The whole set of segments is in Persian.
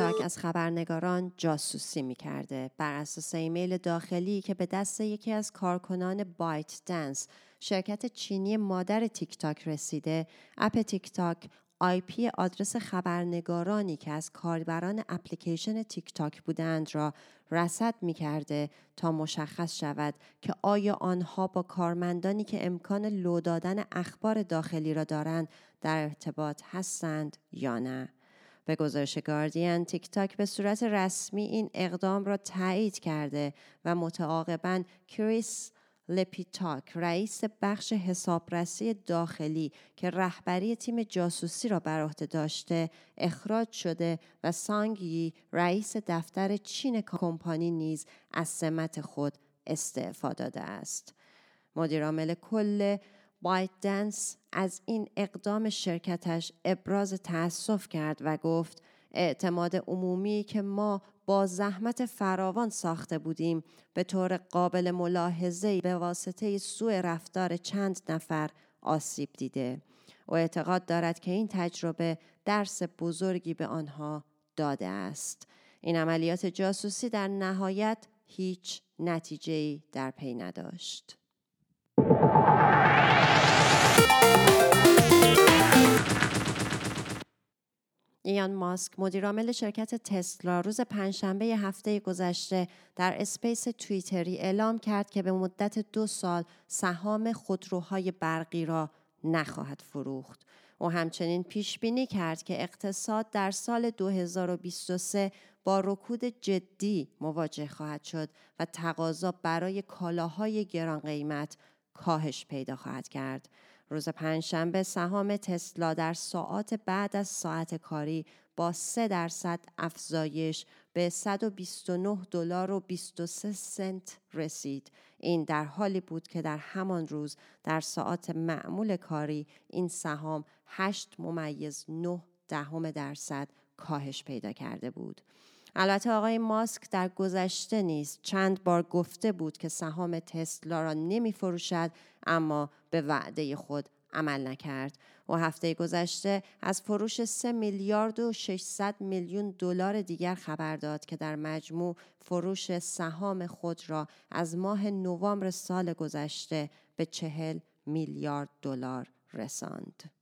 از خبرنگاران جاسوسی می کرده بر اساس ایمیل داخلی که به دست یکی از کارکنان بایت دنس شرکت چینی مادر تیک تاک رسیده اپ تیک تاک IP address خبرنگارانی که از کاربران اپلیکیشن تیک تاک بودند را رصد می کرده تا مشخص شود که آیا آنها با کارمندانی که امکان لو دادن اخبار داخلی را دارند در ارتباط هستند یا نه. به گزارش گاردین تیک تاک به صورت رسمی این اقدام را تایید کرده و متعاقبا کریس لپیتاک رئیس بخش حسابرسی داخلی که رهبری تیم جاسوسی را بر عهده داشته اخراج شده و سانگی رئیس دفتر چین کمپانی نیز از سمت خود استعفا داده است. مدیرعامل کل بایت دنس از این اقدام شرکتش ابراز تأسف کرد و گفت اعتماد عمومی که ما با زحمت فراوان ساخته بودیم به طور قابل ملاحظه به واسطه سوء رفتار چند نفر آسیب دیده. و اعتقاد دارد که این تجربه درس بزرگی به آنها داده است. این عملیات جاسوسی در نهایت هیچ نتیجه در پی نداشت. ایان ماسک مدیرعامل شرکت تسلا روز پنجشنبه هفته گذشته در اسپیس توییتری اعلام کرد که به مدت دو سال سهام خودروهای برقی را نخواهد فروخت. او همچنین پیش بینی کرد که اقتصاد در سال 2023 با رکود جدی مواجه خواهد شد و تقاضا برای کالاهای گران قیمت کاهش پیدا خواهد کرد. روز پنجشنبه سهام تسلا در ساعات بعد از ساعت کاری با 3 درصد افزایش به 129 دلار و 23 سنت رسید. این در حالی بود که در همان روز در ساعات معمول کاری این سهام 8 ممیز 9 دهم درصد کاهش پیدا کرده بود. البته آقای ماسک در گذشته نیست چند بار گفته بود که سهام تسلا را نمی فروشد اما به وعده خود عمل نکرد و هفته گذشته از فروش 3 میلیارد و 600 میلیون دلار دیگر خبر داد که در مجموع فروش سهام خود را از ماه نوامبر سال گذشته به 40 میلیارد دلار رساند.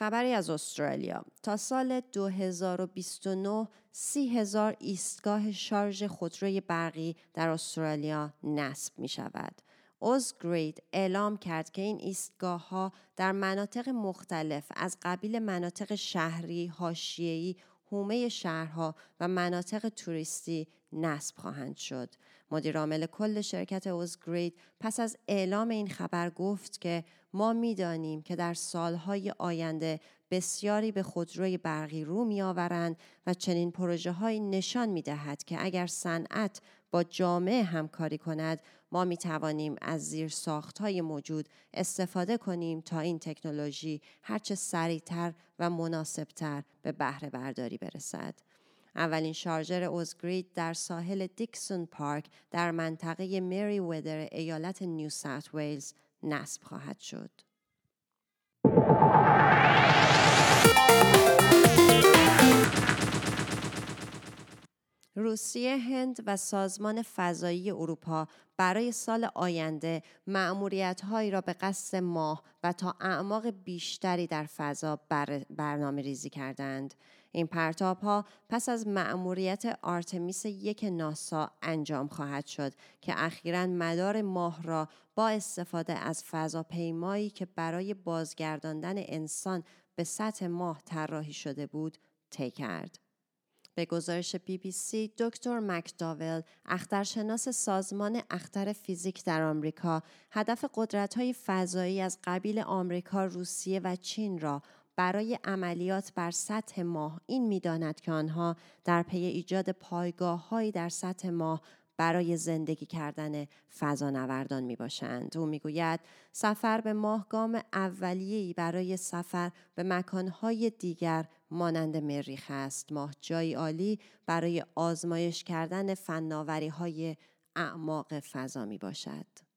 خبری از استرالیا تا سال 2029 سی هزار ایستگاه شارژ خودروی برقی در استرالیا نصب می شود. اوزگرید اعلام کرد که این ایستگاه ها در مناطق مختلف از قبیل مناطق شهری، حاشیه‌ای، حومه شهرها و مناطق توریستی نصب خواهند شد. مدیرعامل کل شرکت اوزگرید پس از اعلام این خبر گفت که ما می‌دانیم که در سالهای آینده بسیاری به خودروی برقی رو می آورند و چنین پروژه های نشان می دهد که اگر صنعت با جامعه همکاری کند ما می توانیم از زیر ساخت های موجود استفاده کنیم تا این تکنولوژی هرچه سریعتر و مناسبتر به بهره برداری برسد. اولین شارژر اوزگرید در ساحل دیکسون پارک در منطقه مری ودر ایالت نیو ساوت ویلز نصب خواهد شد. روسیه هند و سازمان فضایی اروپا برای سال آینده معمولیت هایی را به قصد ماه و تا اعماق بیشتری در فضا برنامه ریزی کردند. این پرتاب ها پس از مأموریت آرتمیس یک ناسا انجام خواهد شد که اخیرا مدار ماه را با استفاده از فضاپیمایی که برای بازگرداندن انسان به سطح ماه طراحی شده بود طی کرد. به گزارش بی بی سی دکتر مکداول اخترشناس سازمان اختر فیزیک در آمریکا هدف قدرت های فضایی از قبیل آمریکا، روسیه و چین را برای عملیات بر سطح ماه این می‌داند که آنها در پی ایجاد پایگاه در سطح ماه برای زندگی کردن فضانوردان می باشند. او می‌گوید سفر به ماه گام اولیه‌ای برای سفر به مکانهای دیگر مانند مریخ است. ماه جایی عالی برای آزمایش کردن فناوری های اعماق فضا می باشد.